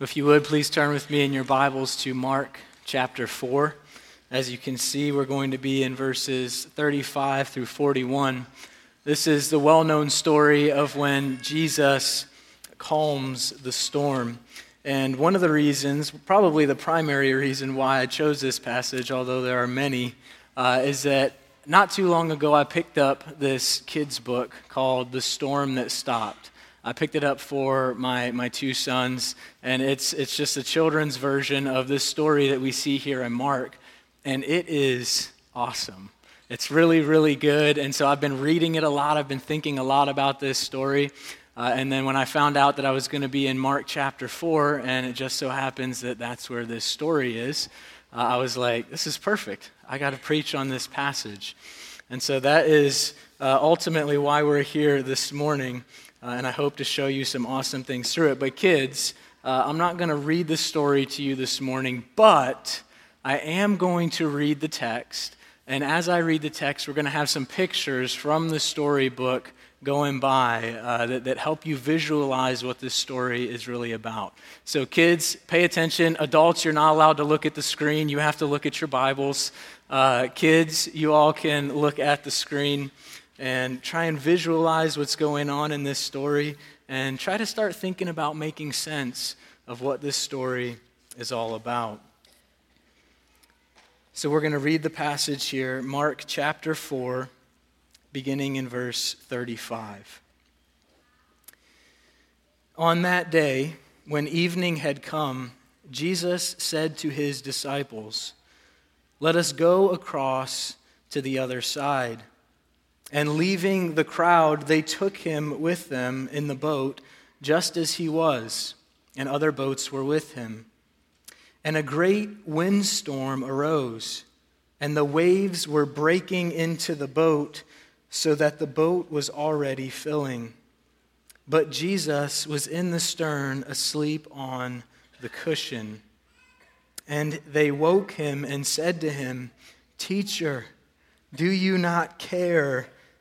If you would, please turn with me in your Bibles to Mark chapter 4. As you can see, we're going to be in verses 35 through 41. This is the well known story of when Jesus calms the storm. And one of the reasons, probably the primary reason why I chose this passage, although there are many, uh, is that not too long ago I picked up this kid's book called The Storm That Stopped. I picked it up for my, my two sons, and it's, it's just a children's version of this story that we see here in Mark, and it is awesome. It's really, really good, and so I've been reading it a lot. I've been thinking a lot about this story. Uh, and then when I found out that I was going to be in Mark chapter 4, and it just so happens that that's where this story is, uh, I was like, this is perfect. I got to preach on this passage. And so that is uh, ultimately why we're here this morning uh, and I hope to show you some awesome things through it. But, kids, uh, I'm not going to read the story to you this morning, but I am going to read the text. And as I read the text, we're going to have some pictures from the storybook going by uh, that, that help you visualize what this story is really about. So, kids, pay attention. Adults, you're not allowed to look at the screen, you have to look at your Bibles. Uh, kids, you all can look at the screen and try and visualize what's going on in this story and try to start thinking about making sense of what this story is all about. So we're going to read the passage here, Mark chapter 4, beginning in verse 35. On that day, when evening had come, Jesus said to his disciples, Let us go across to the other side. And leaving the crowd, they took him with them in the boat, just as he was, and other boats were with him. And a great windstorm arose, and the waves were breaking into the boat, so that the boat was already filling. But Jesus was in the stern, asleep on the cushion. And they woke him and said to him, Teacher, do you not care?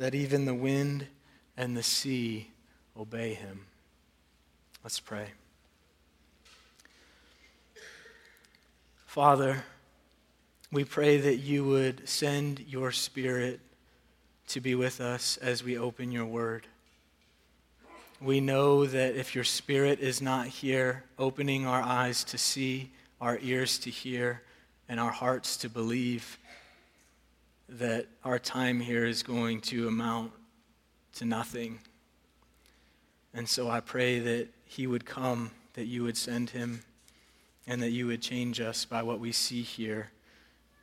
That even the wind and the sea obey him. Let's pray. Father, we pray that you would send your Spirit to be with us as we open your word. We know that if your Spirit is not here, opening our eyes to see, our ears to hear, and our hearts to believe, that our time here is going to amount to nothing. And so I pray that he would come, that you would send him, and that you would change us by what we see here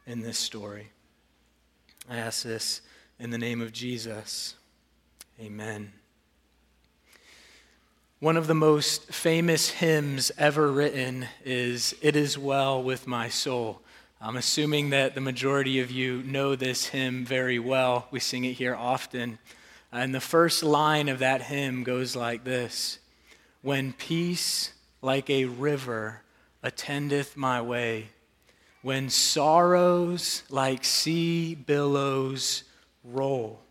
in this story. I ask this in the name of Jesus. Amen. One of the most famous hymns ever written is It Is Well With My Soul. I'm assuming that the majority of you know this hymn very well. We sing it here often. And the first line of that hymn goes like this When peace like a river attendeth my way, when sorrows like sea billows roll.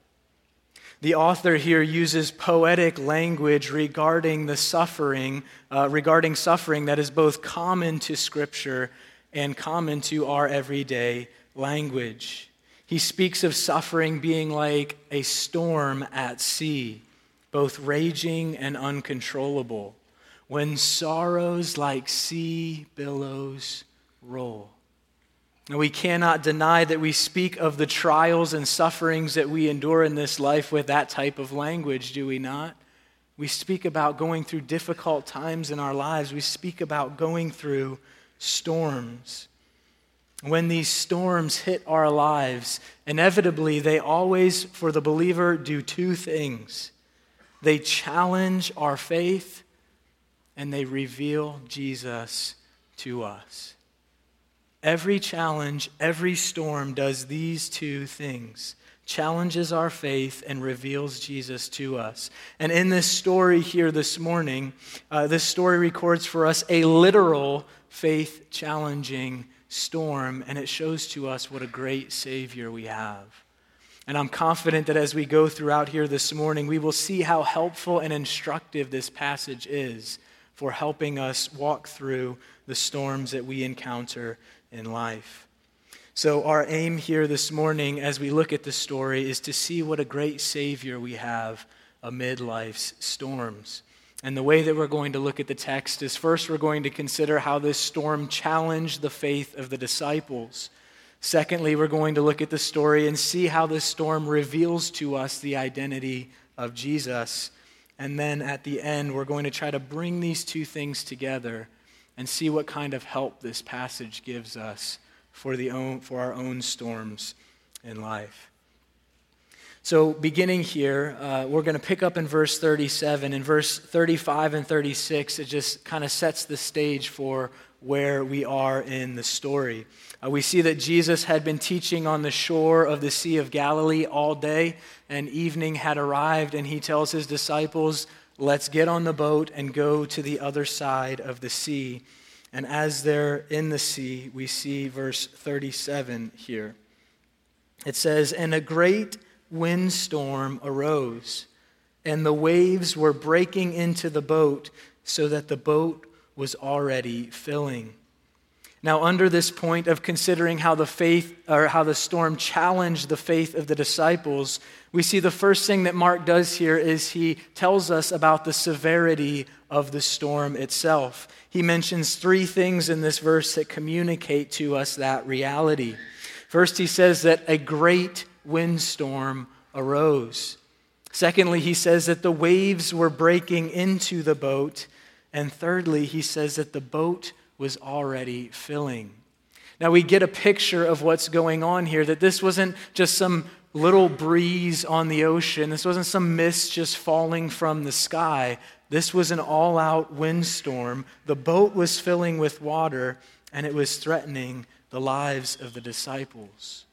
The author here uses poetic language regarding the suffering, uh, regarding suffering that is both common to Scripture and common to our everyday language. He speaks of suffering being like a storm at sea, both raging and uncontrollable, when sorrows like sea billows roll. And we cannot deny that we speak of the trials and sufferings that we endure in this life with that type of language, do we not? We speak about going through difficult times in our lives. We speak about going through storms. When these storms hit our lives, inevitably they always, for the believer, do two things they challenge our faith and they reveal Jesus to us. Every challenge, every storm does these two things challenges our faith and reveals Jesus to us. And in this story here this morning, uh, this story records for us a literal faith challenging storm, and it shows to us what a great Savior we have. And I'm confident that as we go throughout here this morning, we will see how helpful and instructive this passage is for helping us walk through the storms that we encounter in life. So, our aim here this morning as we look at the story is to see what a great Savior we have amid life's storms. And the way that we're going to look at the text is first, we're going to consider how this storm challenged the faith of the disciples. Secondly, we're going to look at the story and see how this storm reveals to us the identity of Jesus. And then at the end, we're going to try to bring these two things together and see what kind of help this passage gives us for, the own, for our own storms in life. So, beginning here, uh, we're going to pick up in verse 37. In verse 35 and 36, it just kind of sets the stage for where we are in the story. Uh, we see that Jesus had been teaching on the shore of the Sea of Galilee all day, and evening had arrived, and he tells his disciples, Let's get on the boat and go to the other side of the sea. And as they're in the sea, we see verse 37 here. It says, And a great windstorm arose, and the waves were breaking into the boat so that the boat was already filling. Now, under this point of considering how the faith or how the storm challenged the faith of the disciples, we see the first thing that Mark does here is he tells us about the severity of the storm itself. He mentions three things in this verse that communicate to us that reality. First, he says that a great windstorm arose. Secondly, he says that the waves were breaking into the boat. And thirdly, he says that the boat was already filling. Now we get a picture of what's going on here that this wasn't just some little breeze on the ocean, this wasn't some mist just falling from the sky. This was an all out windstorm. The boat was filling with water, and it was threatening the lives of the disciples.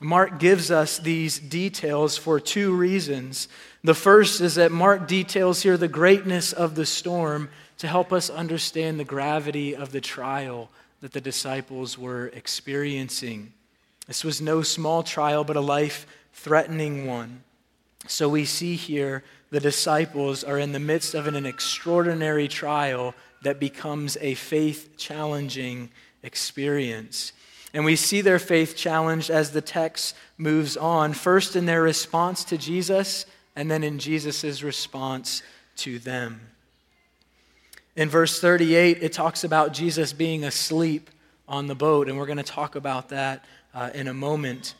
Mark gives us these details for two reasons. The first is that Mark details here the greatness of the storm to help us understand the gravity of the trial that the disciples were experiencing. This was no small trial, but a life threatening one. So we see here the disciples are in the midst of an extraordinary trial that becomes a faith challenging experience. And we see their faith challenged as the text moves on, first in their response to Jesus, and then in Jesus' response to them. In verse 38, it talks about Jesus being asleep on the boat, and we're going to talk about that uh, in a moment.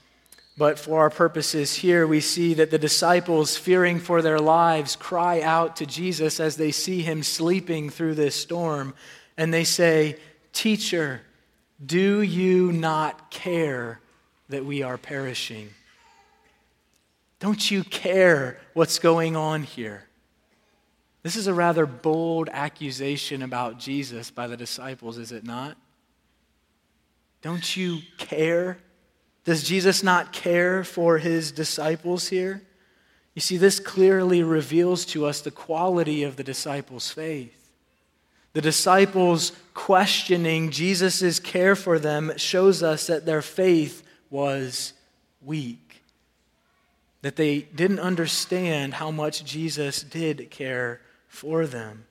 But for our purposes here, we see that the disciples, fearing for their lives, cry out to Jesus as they see him sleeping through this storm, and they say, Teacher, do you not care that we are perishing? Don't you care what's going on here? This is a rather bold accusation about Jesus by the disciples, is it not? Don't you care? Does Jesus not care for his disciples here? You see, this clearly reveals to us the quality of the disciples' faith. The disciples questioning Jesus' care for them shows us that their faith was weak, that they didn't understand how much Jesus did care for them.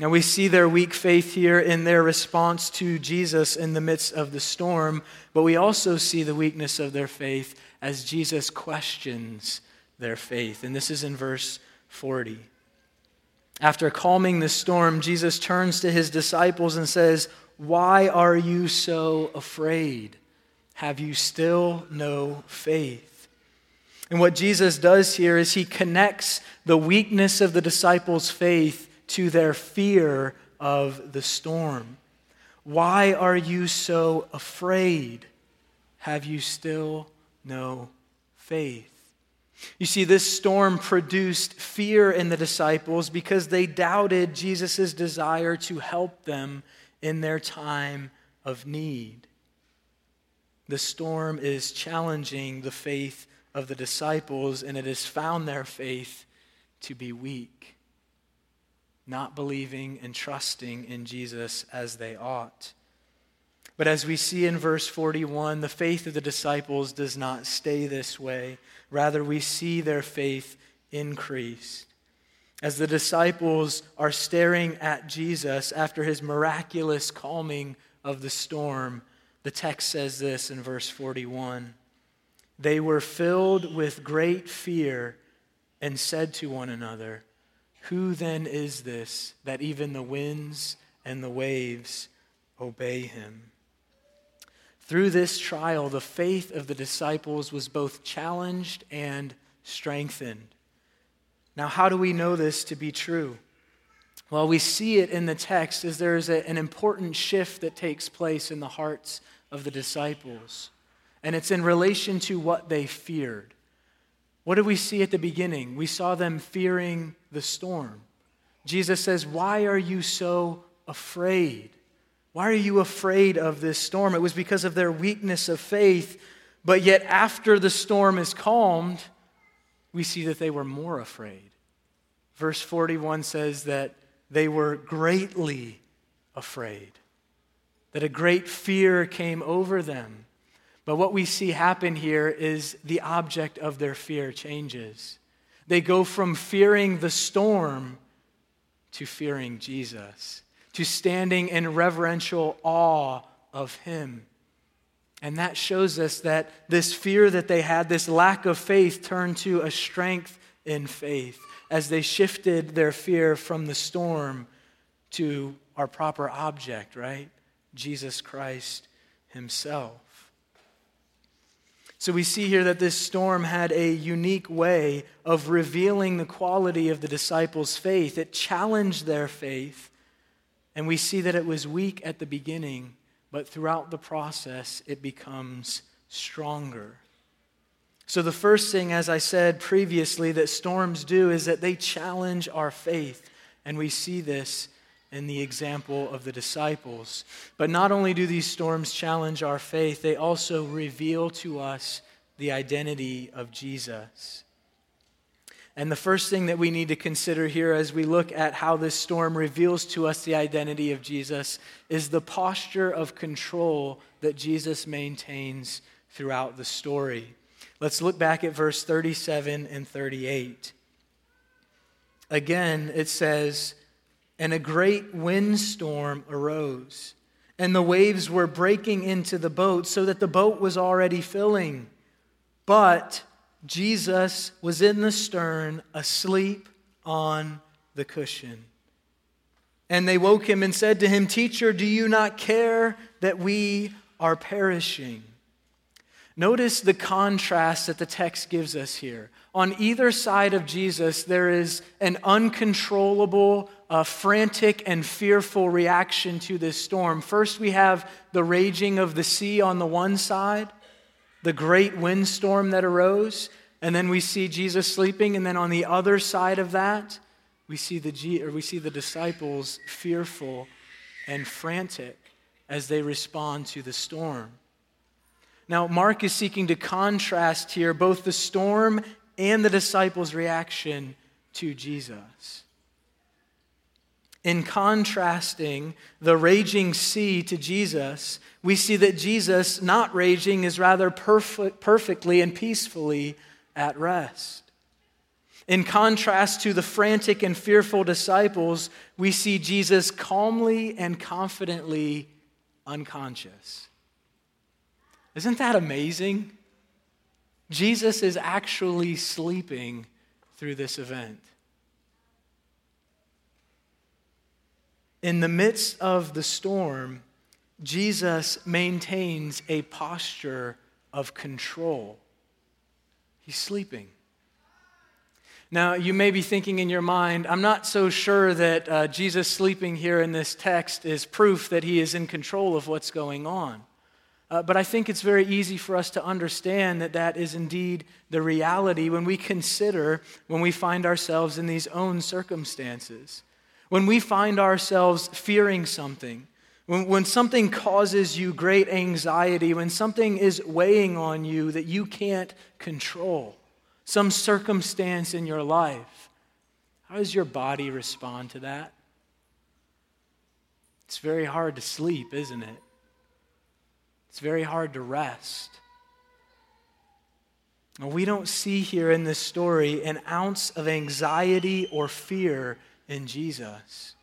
And we see their weak faith here in their response to Jesus in the midst of the storm, but we also see the weakness of their faith as Jesus questions their faith. And this is in verse 40. After calming the storm, Jesus turns to his disciples and says, Why are you so afraid? Have you still no faith? And what Jesus does here is he connects the weakness of the disciples' faith to their fear of the storm. Why are you so afraid? Have you still no faith? You see, this storm produced fear in the disciples because they doubted Jesus' desire to help them in their time of need. The storm is challenging the faith of the disciples, and it has found their faith to be weak, not believing and trusting in Jesus as they ought. But as we see in verse 41, the faith of the disciples does not stay this way. Rather, we see their faith increase. As the disciples are staring at Jesus after his miraculous calming of the storm, the text says this in verse 41 They were filled with great fear and said to one another, Who then is this that even the winds and the waves obey him? Through this trial, the faith of the disciples was both challenged and strengthened. Now, how do we know this to be true? Well, we see it in the text as there is a, an important shift that takes place in the hearts of the disciples. And it's in relation to what they feared. What did we see at the beginning? We saw them fearing the storm. Jesus says, Why are you so afraid? Why are you afraid of this storm? It was because of their weakness of faith. But yet, after the storm is calmed, we see that they were more afraid. Verse 41 says that they were greatly afraid, that a great fear came over them. But what we see happen here is the object of their fear changes. They go from fearing the storm to fearing Jesus to standing in reverential awe of him. And that shows us that this fear that they had, this lack of faith, turned to a strength in faith as they shifted their fear from the storm to our proper object, right? Jesus Christ Himself. So we see here that this storm had a unique way of revealing the quality of the disciples' faith. It challenged their faith and we see that it was weak at the beginning, but throughout the process, it becomes stronger. So, the first thing, as I said previously, that storms do is that they challenge our faith. And we see this in the example of the disciples. But not only do these storms challenge our faith, they also reveal to us the identity of Jesus. And the first thing that we need to consider here as we look at how this storm reveals to us the identity of Jesus is the posture of control that Jesus maintains throughout the story. Let's look back at verse 37 and 38. Again, it says, And a great windstorm arose, and the waves were breaking into the boat, so that the boat was already filling. But Jesus was in the stern, asleep on the cushion. And they woke him and said to him, Teacher, do you not care that we are perishing? Notice the contrast that the text gives us here. On either side of Jesus, there is an uncontrollable, uh, frantic, and fearful reaction to this storm. First, we have the raging of the sea on the one side, the great windstorm that arose. And then we see Jesus sleeping, and then on the other side of that, we see the, or we see the disciples fearful and frantic as they respond to the storm. Now, Mark is seeking to contrast here both the storm and the disciples' reaction to Jesus. In contrasting the raging sea to Jesus, we see that Jesus, not raging, is rather perfect, perfectly and peacefully at rest. In contrast to the frantic and fearful disciples, we see Jesus calmly and confidently unconscious. Isn't that amazing? Jesus is actually sleeping through this event. In the midst of the storm, Jesus maintains a posture of control. He's sleeping. Now, you may be thinking in your mind, I'm not so sure that uh, Jesus sleeping here in this text is proof that he is in control of what's going on. Uh, but I think it's very easy for us to understand that that is indeed the reality when we consider when we find ourselves in these own circumstances. When we find ourselves fearing something, when, when something causes you great anxiety, when something is weighing on you that you can't control, some circumstance in your life, how does your body respond to that? It's very hard to sleep, isn't it? It's very hard to rest. We don't see here in this story an ounce of anxiety or fear in Jesus.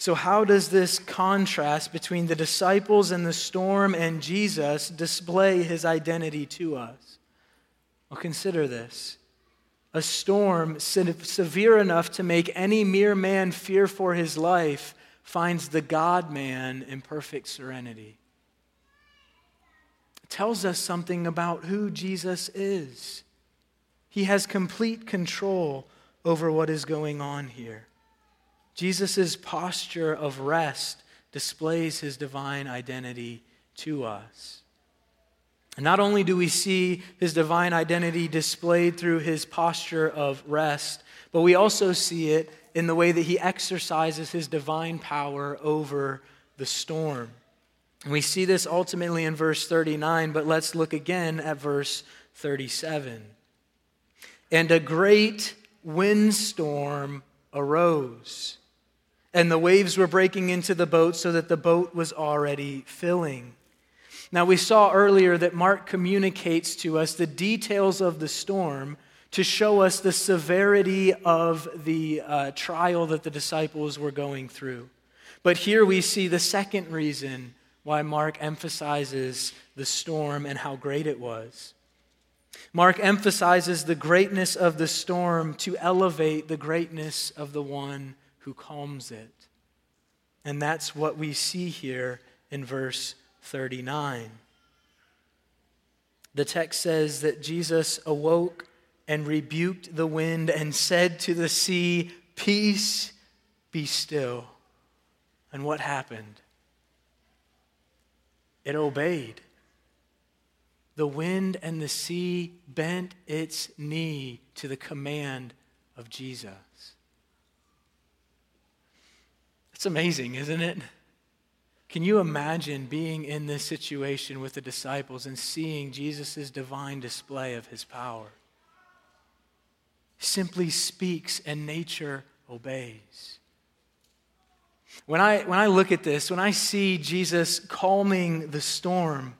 So, how does this contrast between the disciples and the storm and Jesus display his identity to us? Well, consider this. A storm severe enough to make any mere man fear for his life finds the God man in perfect serenity. It tells us something about who Jesus is. He has complete control over what is going on here. Jesus' posture of rest displays his divine identity to us. And not only do we see his divine identity displayed through his posture of rest, but we also see it in the way that he exercises his divine power over the storm. And we see this ultimately in verse 39, but let's look again at verse 37. And a great windstorm arose, and the waves were breaking into the boat so that the boat was already filling. Now, we saw earlier that Mark communicates to us the details of the storm to show us the severity of the uh, trial that the disciples were going through. But here we see the second reason why Mark emphasizes the storm and how great it was. Mark emphasizes the greatness of the storm to elevate the greatness of the one who calms it. And that's what we see here in verse 39. The text says that Jesus awoke and rebuked the wind and said to the sea, Peace, be still. And what happened? It obeyed. The wind and the sea bent its knee to the command of Jesus. It's amazing, isn't it? Can you imagine being in this situation with the disciples and seeing Jesus' divine display of his power? simply speaks and nature obeys. When I, when I look at this, when I see Jesus calming the storm,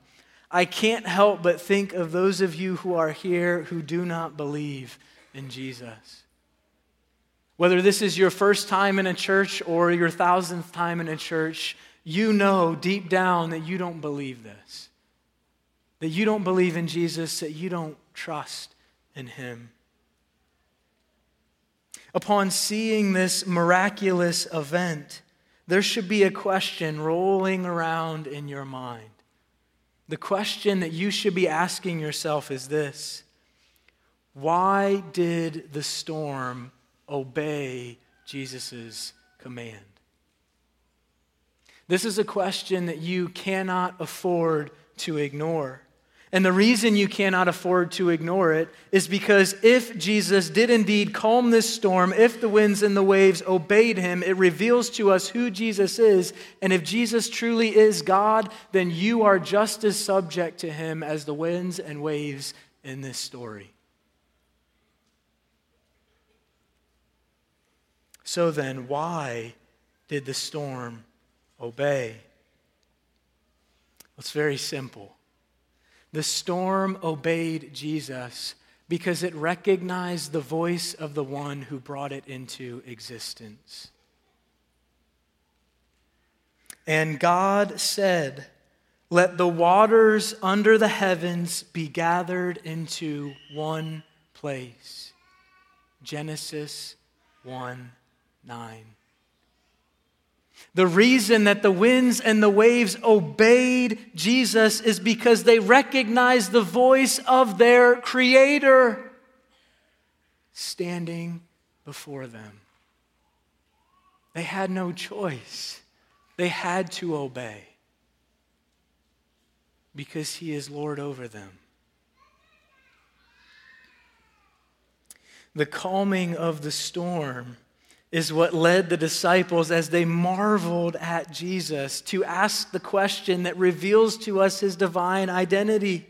I can't help but think of those of you who are here who do not believe in Jesus. Whether this is your first time in a church or your thousandth time in a church, you know deep down that you don't believe this. That you don't believe in Jesus, that you don't trust in Him. Upon seeing this miraculous event, there should be a question rolling around in your mind. The question that you should be asking yourself is this Why did the storm obey Jesus' command? This is a question that you cannot afford to ignore. And the reason you cannot afford to ignore it is because if Jesus did indeed calm this storm, if the winds and the waves obeyed him, it reveals to us who Jesus is. And if Jesus truly is God, then you are just as subject to him as the winds and waves in this story. So then, why did the storm obey? It's very simple. The storm obeyed Jesus because it recognized the voice of the one who brought it into existence. And God said, Let the waters under the heavens be gathered into one place. Genesis 1 9. The reason that the winds and the waves obeyed Jesus is because they recognized the voice of their Creator standing before them. They had no choice, they had to obey. because he is Lord over them. The calming of the storm is what led the disciples as they marveled at Jesus to ask the question that reveals to us his divine identity.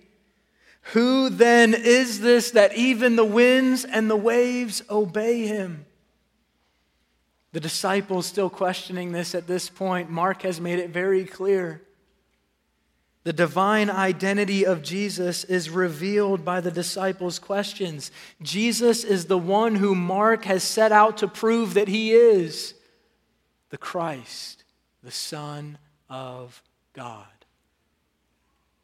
Who then is this that even the winds and the waves obey him? The disciples still questioning this at this point. Mark has made it very clear. The divine identity of Jesus is revealed by the disciples' questions. Jesus is the one who Mark has set out to prove that he is the Christ, the Son of God.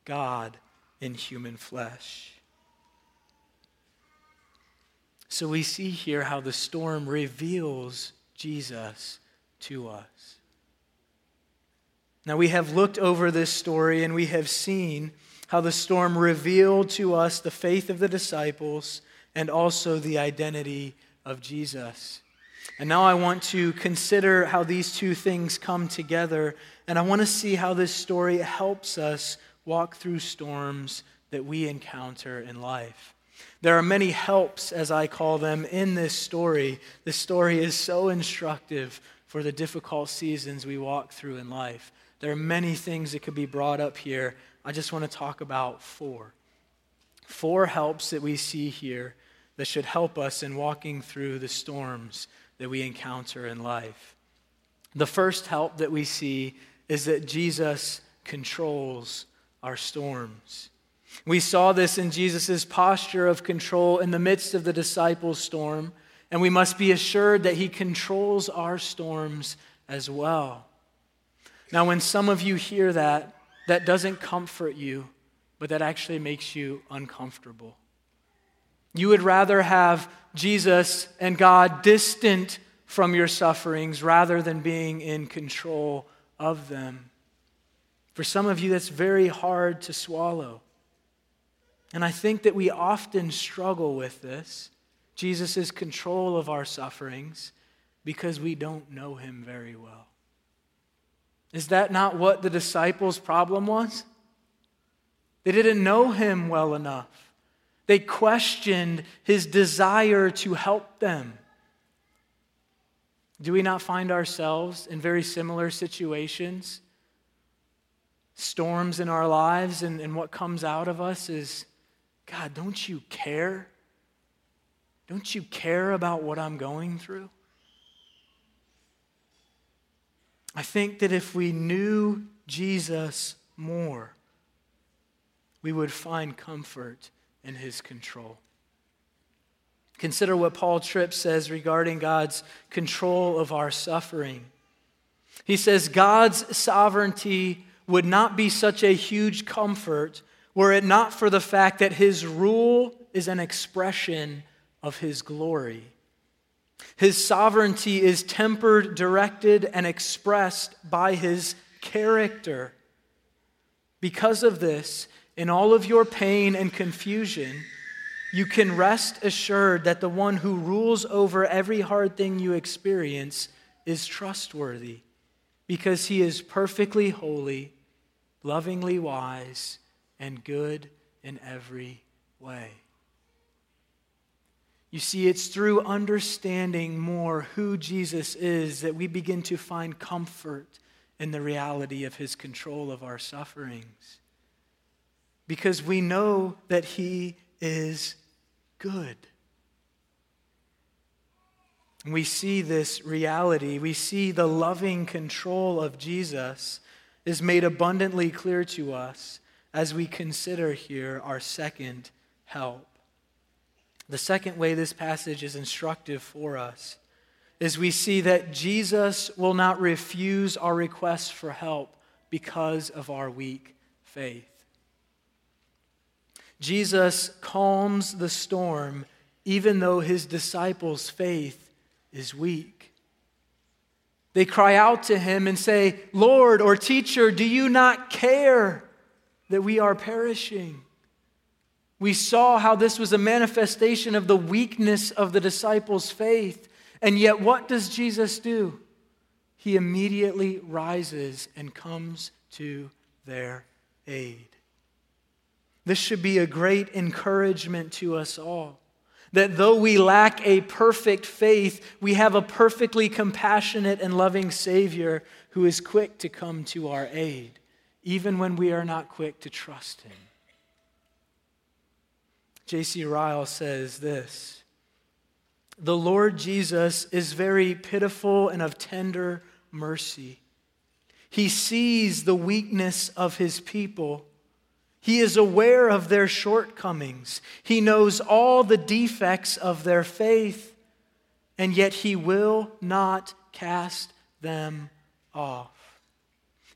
God in human flesh. So we see here how the storm reveals Jesus to us. Now, we have looked over this story and we have seen how the storm revealed to us the faith of the disciples and also the identity of Jesus. And now I want to consider how these two things come together, and I want to see how this story helps us walk through storms that we encounter in life. There are many helps, as I call them, in this story. This story is so instructive for the difficult seasons we walk through in life. There are many things that could be brought up here. I just want to talk about four. Four helps that we see here that should help us in walking through the storms that we encounter in life. The first help that we see is that Jesus controls our storms. We saw this in Jesus' posture of control in the midst of the disciples' storm, and we must be assured that he controls our storms as well. Now, when some of you hear that, that doesn't comfort you, but that actually makes you uncomfortable. You would rather have Jesus and God distant from your sufferings rather than being in control of them. For some of you, that's very hard to swallow. And I think that we often struggle with this Jesus' control of our sufferings because we don't know him very well. Is that not what the disciples' problem was? They didn't know him well enough. They questioned his desire to help them. Do we not find ourselves in very similar situations? Storms in our lives, and, and what comes out of us is God, don't you care? Don't you care about what I'm going through? I think that if we knew Jesus more, we would find comfort in his control. Consider what Paul Tripp says regarding God's control of our suffering. He says, God's sovereignty would not be such a huge comfort were it not for the fact that his rule is an expression of his glory. His sovereignty is tempered, directed, and expressed by his character. Because of this, in all of your pain and confusion, you can rest assured that the one who rules over every hard thing you experience is trustworthy because he is perfectly holy, lovingly wise, and good in every way. You see, it's through understanding more who Jesus is that we begin to find comfort in the reality of his control of our sufferings. Because we know that he is good. We see this reality, we see the loving control of Jesus is made abundantly clear to us as we consider here our second help. The second way this passage is instructive for us is we see that Jesus will not refuse our requests for help because of our weak faith. Jesus calms the storm even though his disciples' faith is weak. They cry out to him and say, Lord or teacher, do you not care that we are perishing? We saw how this was a manifestation of the weakness of the disciples' faith. And yet, what does Jesus do? He immediately rises and comes to their aid. This should be a great encouragement to us all. That though we lack a perfect faith, we have a perfectly compassionate and loving Savior who is quick to come to our aid, even when we are not quick to trust Him. J.C. Ryle says this The Lord Jesus is very pitiful and of tender mercy. He sees the weakness of His people he is aware of their shortcomings. He knows all the defects of their faith, and yet he will not cast them off.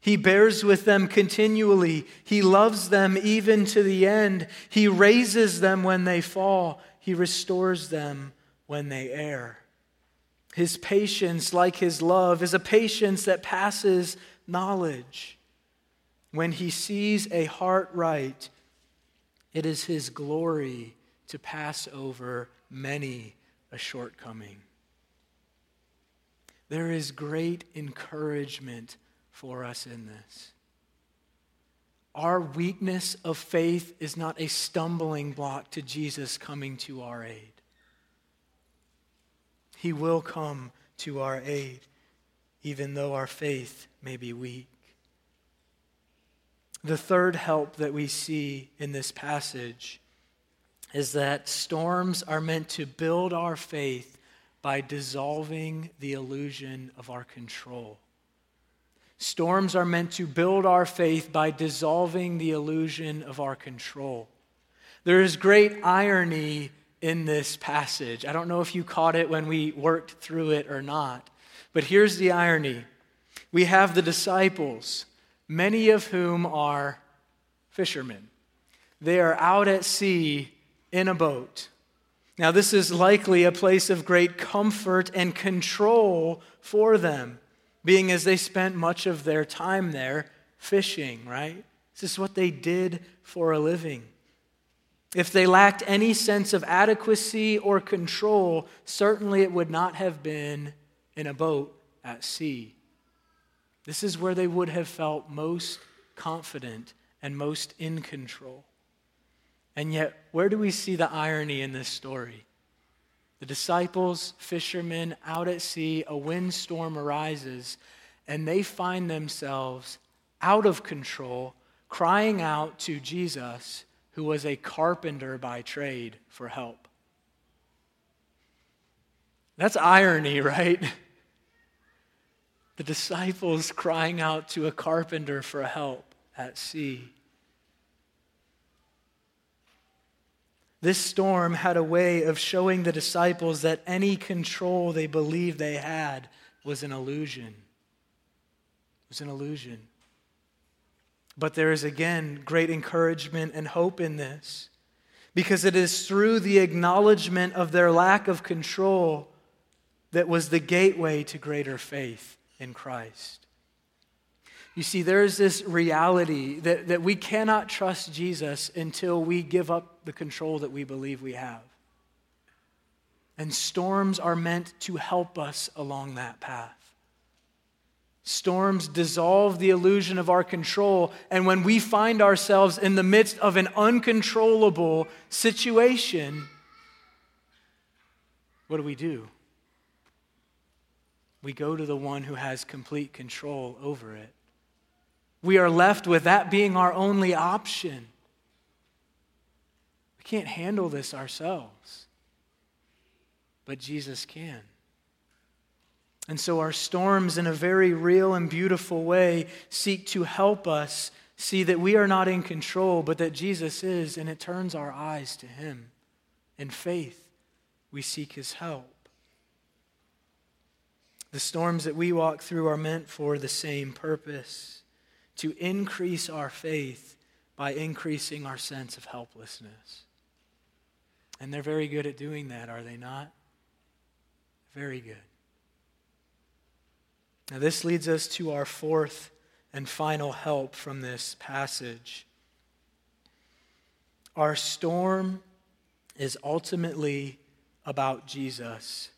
He bears with them continually. He loves them even to the end. He raises them when they fall. He restores them when they err. His patience, like his love, is a patience that passes knowledge. When he sees a heart right, it is his glory to pass over many a shortcoming. There is great encouragement for us in this. Our weakness of faith is not a stumbling block to Jesus coming to our aid. He will come to our aid, even though our faith may be weak. The third help that we see in this passage is that storms are meant to build our faith by dissolving the illusion of our control. Storms are meant to build our faith by dissolving the illusion of our control. There is great irony in this passage. I don't know if you caught it when we worked through it or not, but here's the irony. We have the disciples many of whom are fishermen. They are out at sea in a boat. Now, this is likely a place of great comfort and control for them, being as they spent much of their time there fishing, right? This is what they did for a living. If they lacked any sense of adequacy or control, certainly it would not have been in a boat at sea. This is where they would have felt most confident and most in control. And yet, where do we see the irony in this story? The disciples, fishermen, out at sea, a windstorm arises, and they find themselves out of control, crying out to Jesus, who was a carpenter by trade, for help. That's irony, right? the disciples crying out to a carpenter for help at sea. This storm had a way of showing the disciples that any control they believed they had was an illusion. It was an illusion. But there is again great encouragement and hope in this because it is through the acknowledgement of their lack of control that was the gateway to greater faith in Christ. You see, there is this reality that, that we cannot trust Jesus until we give up the control that we believe we have. And storms are meant to help us along that path. Storms dissolve the illusion of our control, and when we find ourselves in the midst of an uncontrollable situation, what do we do? we go to the one who has complete control over it. We are left with that being our only option. We can't handle this ourselves, but Jesus can. And so our storms, in a very real and beautiful way, seek to help us see that we are not in control, but that Jesus is, and it turns our eyes to Him. In faith, we seek His help. The storms that we walk through are meant for the same purpose to increase our faith by increasing our sense of helplessness. And they're very good at doing that, are they not? Very good. Now, this leads us to our fourth and final help from this passage. Our storm is ultimately about Jesus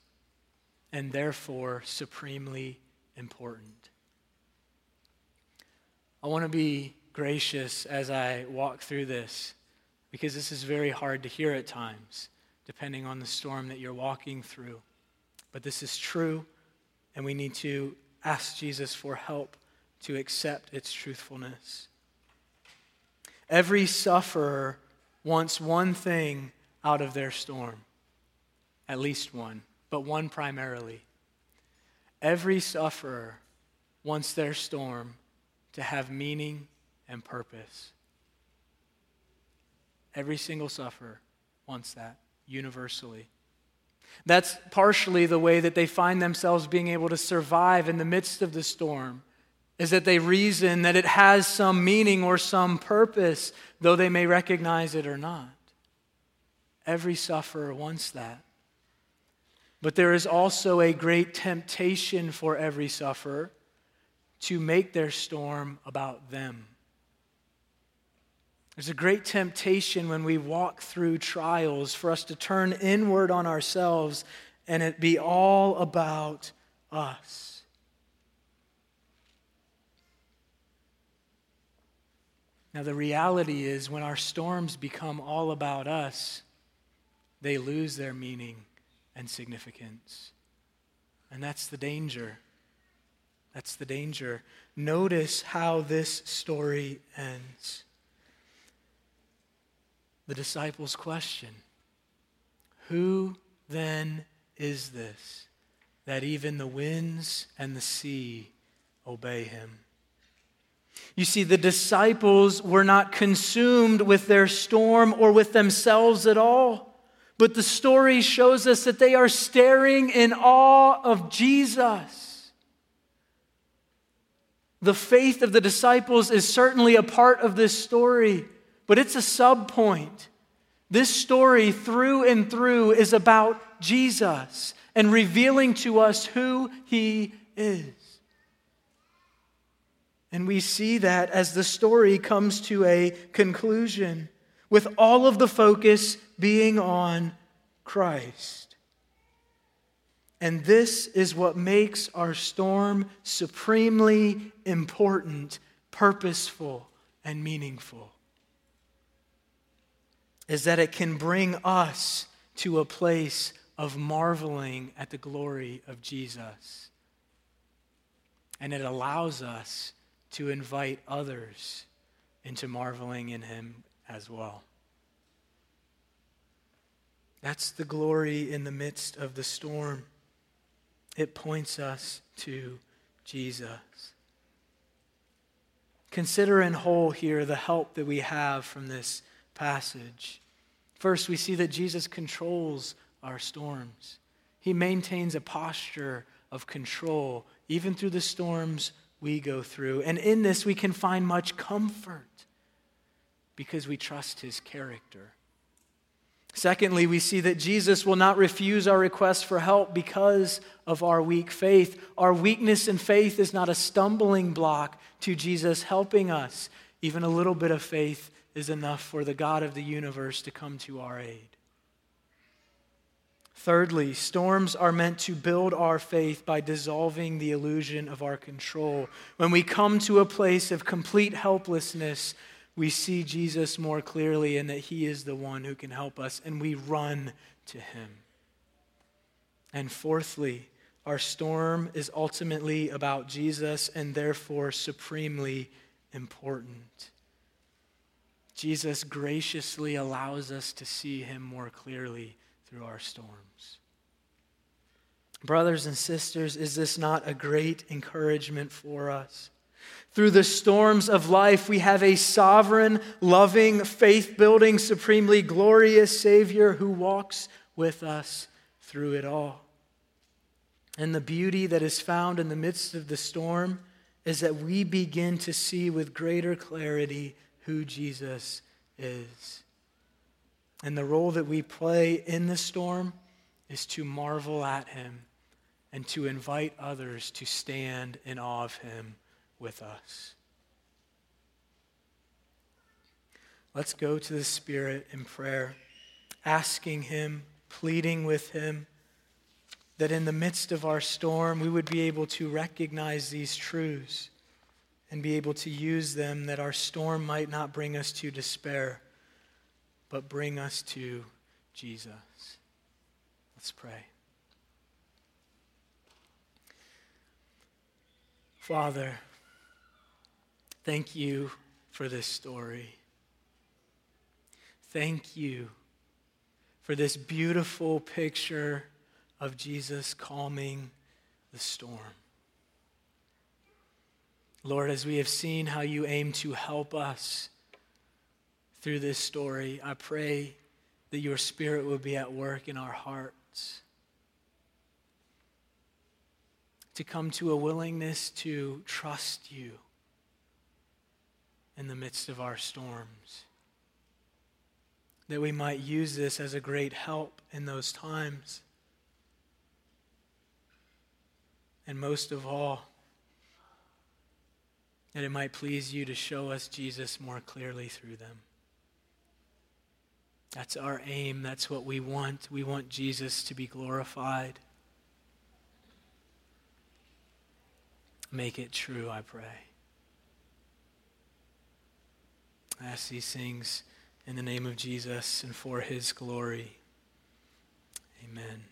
and therefore supremely important. I want to be gracious as I walk through this because this is very hard to hear at times, depending on the storm that you're walking through. But this is true, and we need to ask Jesus for help to accept its truthfulness. Every sufferer wants one thing out of their storm, at least one, but one primarily. Every sufferer wants their storm to have meaning and purpose. Every single sufferer wants that universally. That's partially the way that they find themselves being able to survive in the midst of the storm, is that they reason that it has some meaning or some purpose, though they may recognize it or not. Every sufferer wants that. But there is also a great temptation for every sufferer to make their storm about them. There's a great temptation when we walk through trials for us to turn inward on ourselves and it be all about us. Now, the reality is when our storms become all about us, they lose their meaning and significance. And that's the danger. That's the danger. Notice how this story ends the disciples' question Who then is this that even the winds and the sea obey him? You see, the disciples were not consumed with their storm or with themselves at all. But the story shows us that they are staring in awe of Jesus. The faith of the disciples is certainly a part of this story but it's a sub point. This story, through and through, is about Jesus and revealing to us who he is. And we see that as the story comes to a conclusion, with all of the focus being on Christ. And this is what makes our storm supremely important, purposeful, and meaningful is that it can bring us to a place of marveling at the glory of Jesus. And it allows us to invite others into marveling in him as well. That's the glory in the midst of the storm. It points us to Jesus. Consider in whole here the help that we have from this passage. First, we see that Jesus controls our storms. He maintains a posture of control even through the storms we go through. And in this, we can find much comfort because we trust his character. Secondly, we see that Jesus will not refuse our request for help because of our weak faith. Our weakness in faith is not a stumbling block to Jesus helping us. Even a little bit of faith is enough for the God of the universe to come to our aid. Thirdly, storms are meant to build our faith by dissolving the illusion of our control. When we come to a place of complete helplessness, we see Jesus more clearly and that He is the one who can help us, and we run to Him. And fourthly, our storm is ultimately about Jesus and therefore supremely important. Jesus graciously allows us to see him more clearly through our storms. Brothers and sisters, is this not a great encouragement for us? Through the storms of life, we have a sovereign, loving, faith building, supremely glorious Savior who walks with us through it all. And the beauty that is found in the midst of the storm is that we begin to see with greater clarity who Jesus is. And the role that we play in the storm is to marvel at him and to invite others to stand in awe of him with us. Let's go to the Spirit in prayer, asking him, pleading with him that in the midst of our storm we would be able to recognize these truths and be able to use them that our storm might not bring us to despair, but bring us to Jesus. Let's pray. Father, thank you for this story. Thank you for this beautiful picture of Jesus calming the storm. Lord, as we have seen how you aim to help us through this story, I pray that your Spirit will be at work in our hearts. To come to a willingness to trust you in the midst of our storms. That we might use this as a great help in those times. And most of all, that it might please you to show us Jesus more clearly through them. That's our aim. That's what we want. We want Jesus to be glorified. Make it true, I pray. I ask these things in the name of Jesus and for his glory. Amen.